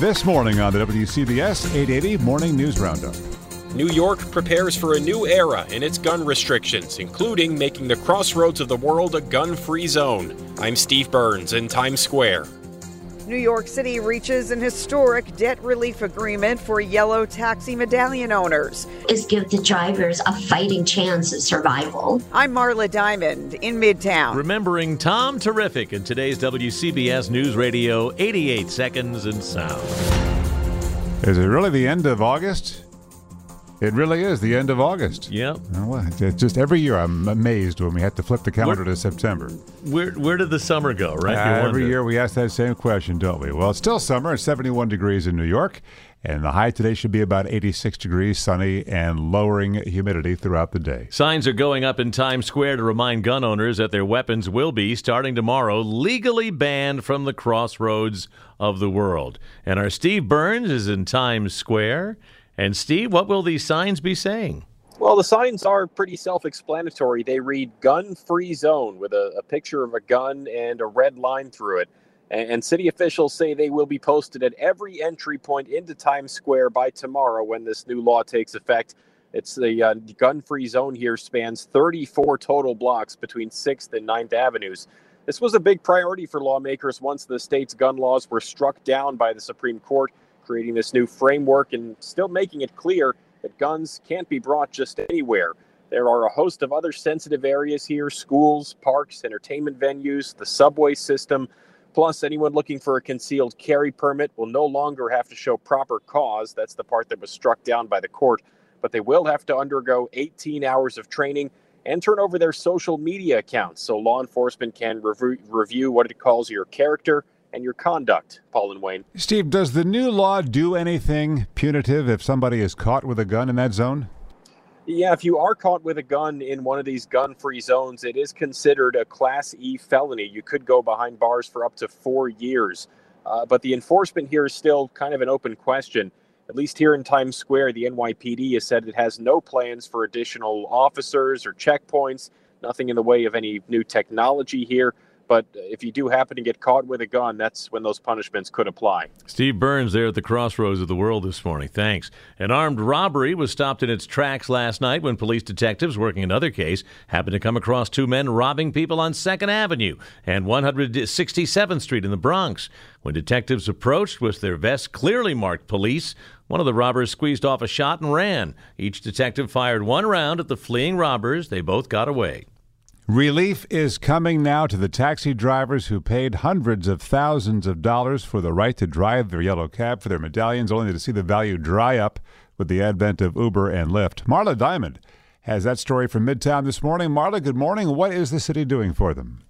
This morning on the WCBS 880 Morning News Roundup. New York prepares for a new era in its gun restrictions, including making the crossroads of the world a gun free zone. I'm Steve Burns in Times Square. New York City reaches an historic debt relief agreement for yellow taxi medallion owners. Is give the drivers a fighting chance of survival. I'm Marla Diamond in Midtown. Remembering Tom Terrific in today's WCBS News Radio 88 Seconds in Sound. Is it really the end of August? It really is the end of August. Yep. Oh, well, just every year I'm amazed when we have to flip the calendar to September. Where where did the summer go, right? Uh, every year we ask that same question, don't we? Well, it's still summer. It's 71 degrees in New York, and the high today should be about 86 degrees, sunny, and lowering humidity throughout the day. Signs are going up in Times Square to remind gun owners that their weapons will be, starting tomorrow, legally banned from the crossroads of the world. And our Steve Burns is in Times Square. And Steve, what will these signs be saying? Well, the signs are pretty self explanatory. They read gun free zone with a, a, picture of a gun and a red line through it. And, and, city officials say they will be posted at every entry point into Times Square by tomorrow when this new law takes effect. It's the uh, gun free zone here spans 34 total blocks between 6th and 9th Avenues. This was a big priority for lawmakers once the state's gun laws were struck down by the Supreme Court creating this new framework and still making it clear that guns can't be brought just anywhere. There are a host of other sensitive areas here schools, parks, entertainment venues, the subway system. Plus, anyone looking for a concealed carry permit will no longer have to show proper cause. That's the part that was struck down by the court. But they will have to undergo 18 hours of training and turn over their social media accounts so law enforcement can rev- review what it calls your character and your conduct, Paul and Wayne. Steve, does the new law do anything punitive if somebody is caught with a gun in that zone? Yeah, if you are caught with a gun in one of these gun free zones, it is considered a Class E felony. You could go behind bars for up to four years. Uh, but the enforcement here is still kind of an open question. At least here in Times Square, the NYPD has said it has no plans for additional officers or checkpoints, nothing in the way of any new technology here. But if you do happen to get caught with a gun, that's when those punishments could apply. Steve Burns there at the crossroads of the world this morning. Thanks. An armed robbery was stopped in its tracks last night when police detectives working another case happened to come across two men robbing people on 2nd Avenue and 167th Street in the Bronx. When detectives approached with their vests clearly marked police, one of the robbers squeezed off a shot and ran. Each detective fired one round at the fleeing robbers. They both got away. Relief is coming now to the taxi drivers who paid hundreds of thousands of dollars for the right to drive their yellow cab for their medallions, only to see the value dry up with the advent of Uber and Lyft. Marla Diamond has that story from Midtown this morning. Marla, good morning. What is the city doing for them?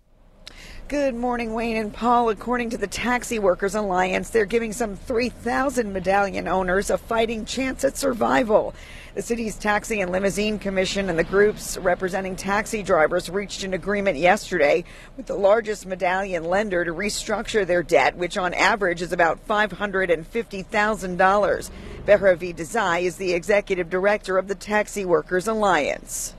Good morning, Wayne and Paul. According to the Taxi Workers Alliance, they're giving some 3,000 medallion owners a fighting chance at survival. The city's Taxi and Limousine Commission and the groups representing taxi drivers reached an agreement yesterday with the largest medallion lender to restructure their debt, which on average is about $550,000. Bhairavi Desai is the executive director of the Taxi Workers Alliance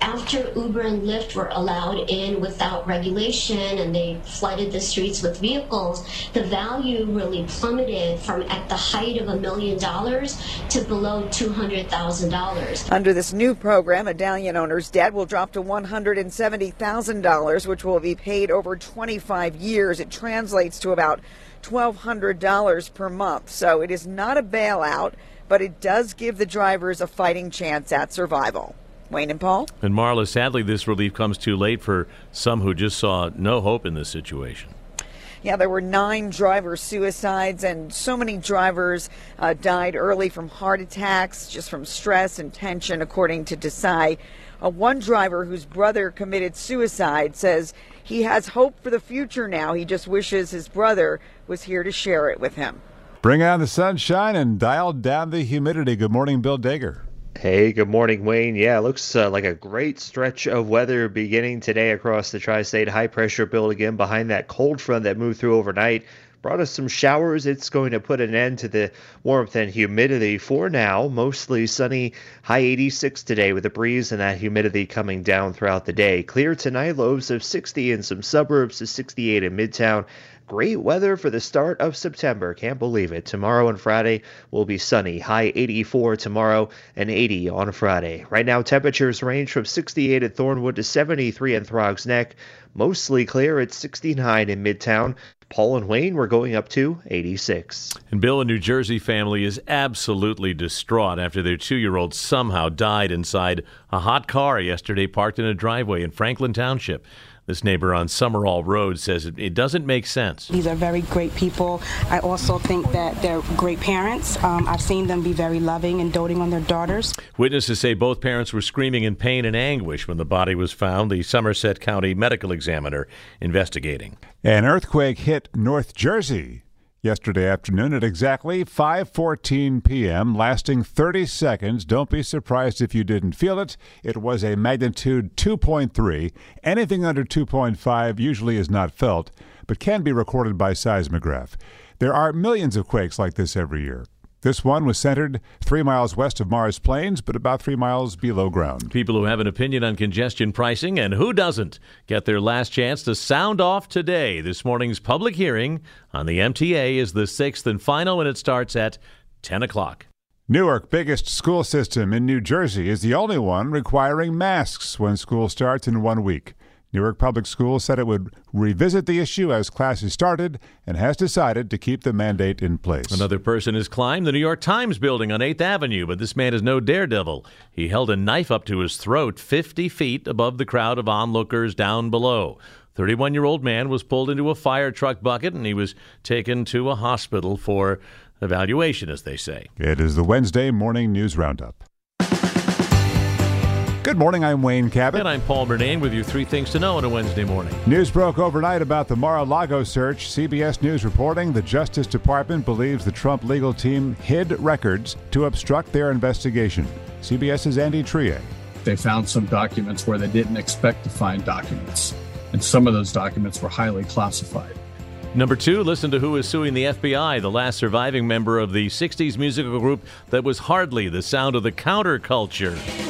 after Uber and Lyft were allowed in without regulation and they flooded the streets with vehicles, the value really plummeted from at the height of a million dollars to below $200,000. Under this new program, a medallion owners' debt will drop to $170,000, which will be paid over 25 years. It translates to about $1,200 per month. So it is not a bailout, but it does give the drivers a fighting chance at survival. Wayne and Paul. And Marla, sadly, this relief comes too late for some who just saw no hope in this situation. Yeah, there were nine driver suicides, and so many drivers uh, died early from heart attacks, just from stress and tension, according to Desai. Uh, one driver whose brother committed suicide says he has hope for the future now. He just wishes his brother was here to share it with him. Bring on the sunshine and dial down the humidity. Good morning, Bill Dager. Hey, good morning, Wayne. Yeah, looks uh, like a great stretch of weather beginning today across the tri state. High pressure build again behind that cold front that moved through overnight brought us some showers. It's going to put an end to the warmth and humidity for now. Mostly sunny, high 86 today with a breeze and that humidity coming down throughout the day. Clear tonight, lows of 60 in some suburbs to 68 in Midtown. Great weather for the start of September. Can't believe it. Tomorrow and Friday will be sunny. High 84 tomorrow and 80 on Friday. Right now, temperatures range from 68 at Thornwood to 73 in Throgs Neck. Mostly clear at 69 in Midtown. Paul and Wayne were going up to 86. And Bill, a New Jersey family, is absolutely distraught after their two year old somehow died inside a hot car yesterday parked in a driveway in Franklin Township. This neighbor on Summerall Road says it, it, doesn't make sense. These are very great people. I also think that they're great parents. Um, I've seen them be very loving and doting on their daughters. Witnesses say both parents were screaming in pain and anguish when the body was found. The Somerset County medical examiner investigating. An earthquake hit North Jersey yesterday afternoon at exactly 5:14 p.m., lasting 30 seconds. Don't be surprised if you didn't feel it. It was a magnitude 2.3. Anything under 2.5 usually is not felt, but can be recorded by seismograph. There are millions of quakes like this every year. This one was centered three miles west of Morris Plains, but about three miles below ground. People who have an opinion on congestion pricing and who doesn't get their last chance to sound off today. This morning's public hearing on the MTA is the sixth and final, and it starts at 10 o'clock. Newark, biggest school system in New Jersey, is the only one requiring masks when school starts in one week. Newark Public Schools said it would revisit the issue as classes started and has decided to keep the mandate in place. Another person has climbed the New York Times building on 8th Avenue, but this man is no daredevil. He held a knife up to his throat 50 feet above the crowd of onlookers down below. 31 year old man was pulled into a fire truck bucket and he was taken to a hospital for evaluation, as they say. It is the Wednesday Morning News Roundup. Good morning, I'm Wayne Cabot. And I'm Paul Murnane with you three things to know on a Wednesday morning. News broke overnight about the Mar a Lago search. CBS News reporting the Justice Department believes the Trump legal team hid records to obstruct their investigation. CBS's Andres Triay. They found some documents where they didn't expect to find documents, and some of those documents were highly classified. Number two, listen to who is suing the FBI, the last surviving member of the 60s musical group that was hardly the sound of the counterculture.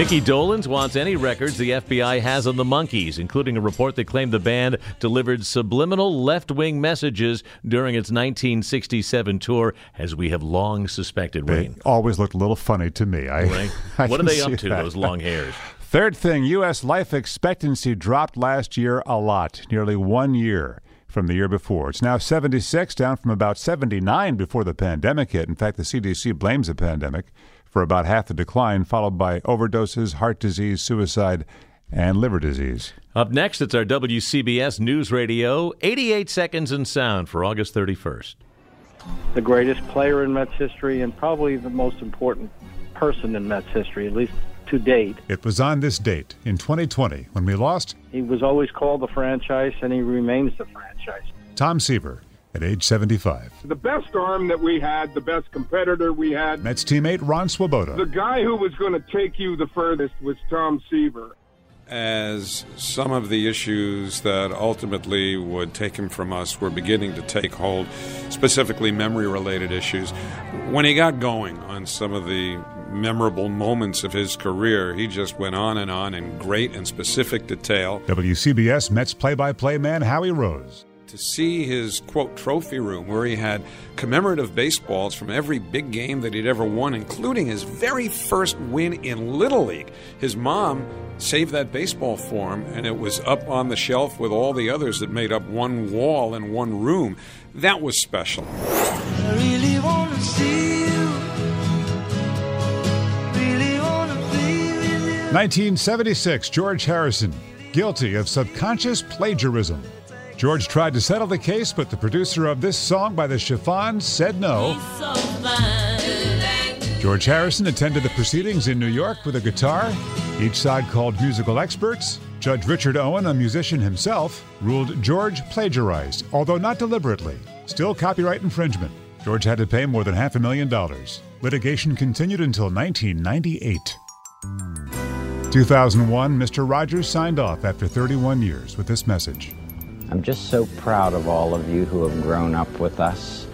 Micky Dolenz wants any records the FBI has on the Monkees, including a report that claimed the band delivered subliminal left wing messages during its 1967 tour, as we have long suspected, Wayne. They always looked a little funny to me. I, right? I what are they up to, that. those long hairs? Third thing U.S. life expectancy dropped last year a lot, nearly one year from the year before. It's now 76, down from about 79 before the pandemic hit. In fact, the CDC blames the pandemic for about half the decline, followed by overdoses, heart disease, suicide, and liver disease. Up next, it's our WCBS News Radio 88 Seconds in Sound for August 31st. The greatest player in Mets history and probably the most important person in Mets history, at least to date. It was on this date in 2020 when we lost. He was always called the franchise, and he remains the franchise. Tom Seaver at age 75. The best arm that we had, the best competitor we had. Mets teammate Ron Swoboda. The guy who was going to take you the furthest was Tom Seaver. As some of the issues that ultimately would take him from us were beginning to take hold, specifically memory related issues, when he got going on some of the memorable moments of his career. He just went on and on in great and specific detail. WCBS Mets play by play man Howie Rose. To see his quote trophy room where he had commemorative baseballs from every big game that he'd ever won, including his very first win in Little League. His mom saved that baseball for him, and it was up on the shelf with all the others that made up one wall in one room. That was special. 1976, George Harrison guilty of subconscious plagiarism. George tried to settle the case, but the producer of this song by the Chiffon said no. George Harrison attended the proceedings in New York with a guitar. Each side called musical experts. Judge Richard Owen, a musician himself, ruled George plagiarized, although not deliberately. Still copyright infringement. George had to pay more than half a million dollars. Litigation continued until 1998. 2001, Mr. Rogers signed off after 31 years with this message. I'm just so proud of all of you who have grown up with us.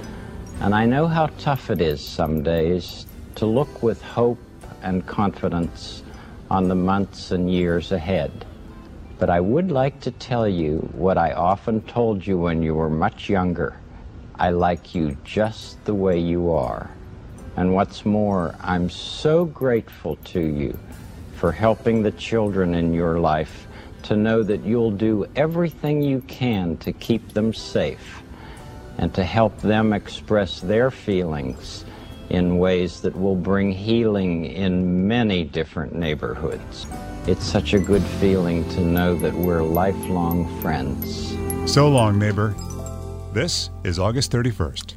And I know how tough it is some days to look with hope and confidence on the months and years ahead. But I would like to tell you what I often told you when you were much younger. I like you just the way you are. And what's more, I'm so grateful to you for helping the children in your life to know that you'll do everything you can to keep them safe and to help them express their feelings in ways that will bring healing in many different neighborhoods. It's such a good feeling to know that we're lifelong friends. So long, neighbor. This is August 31st.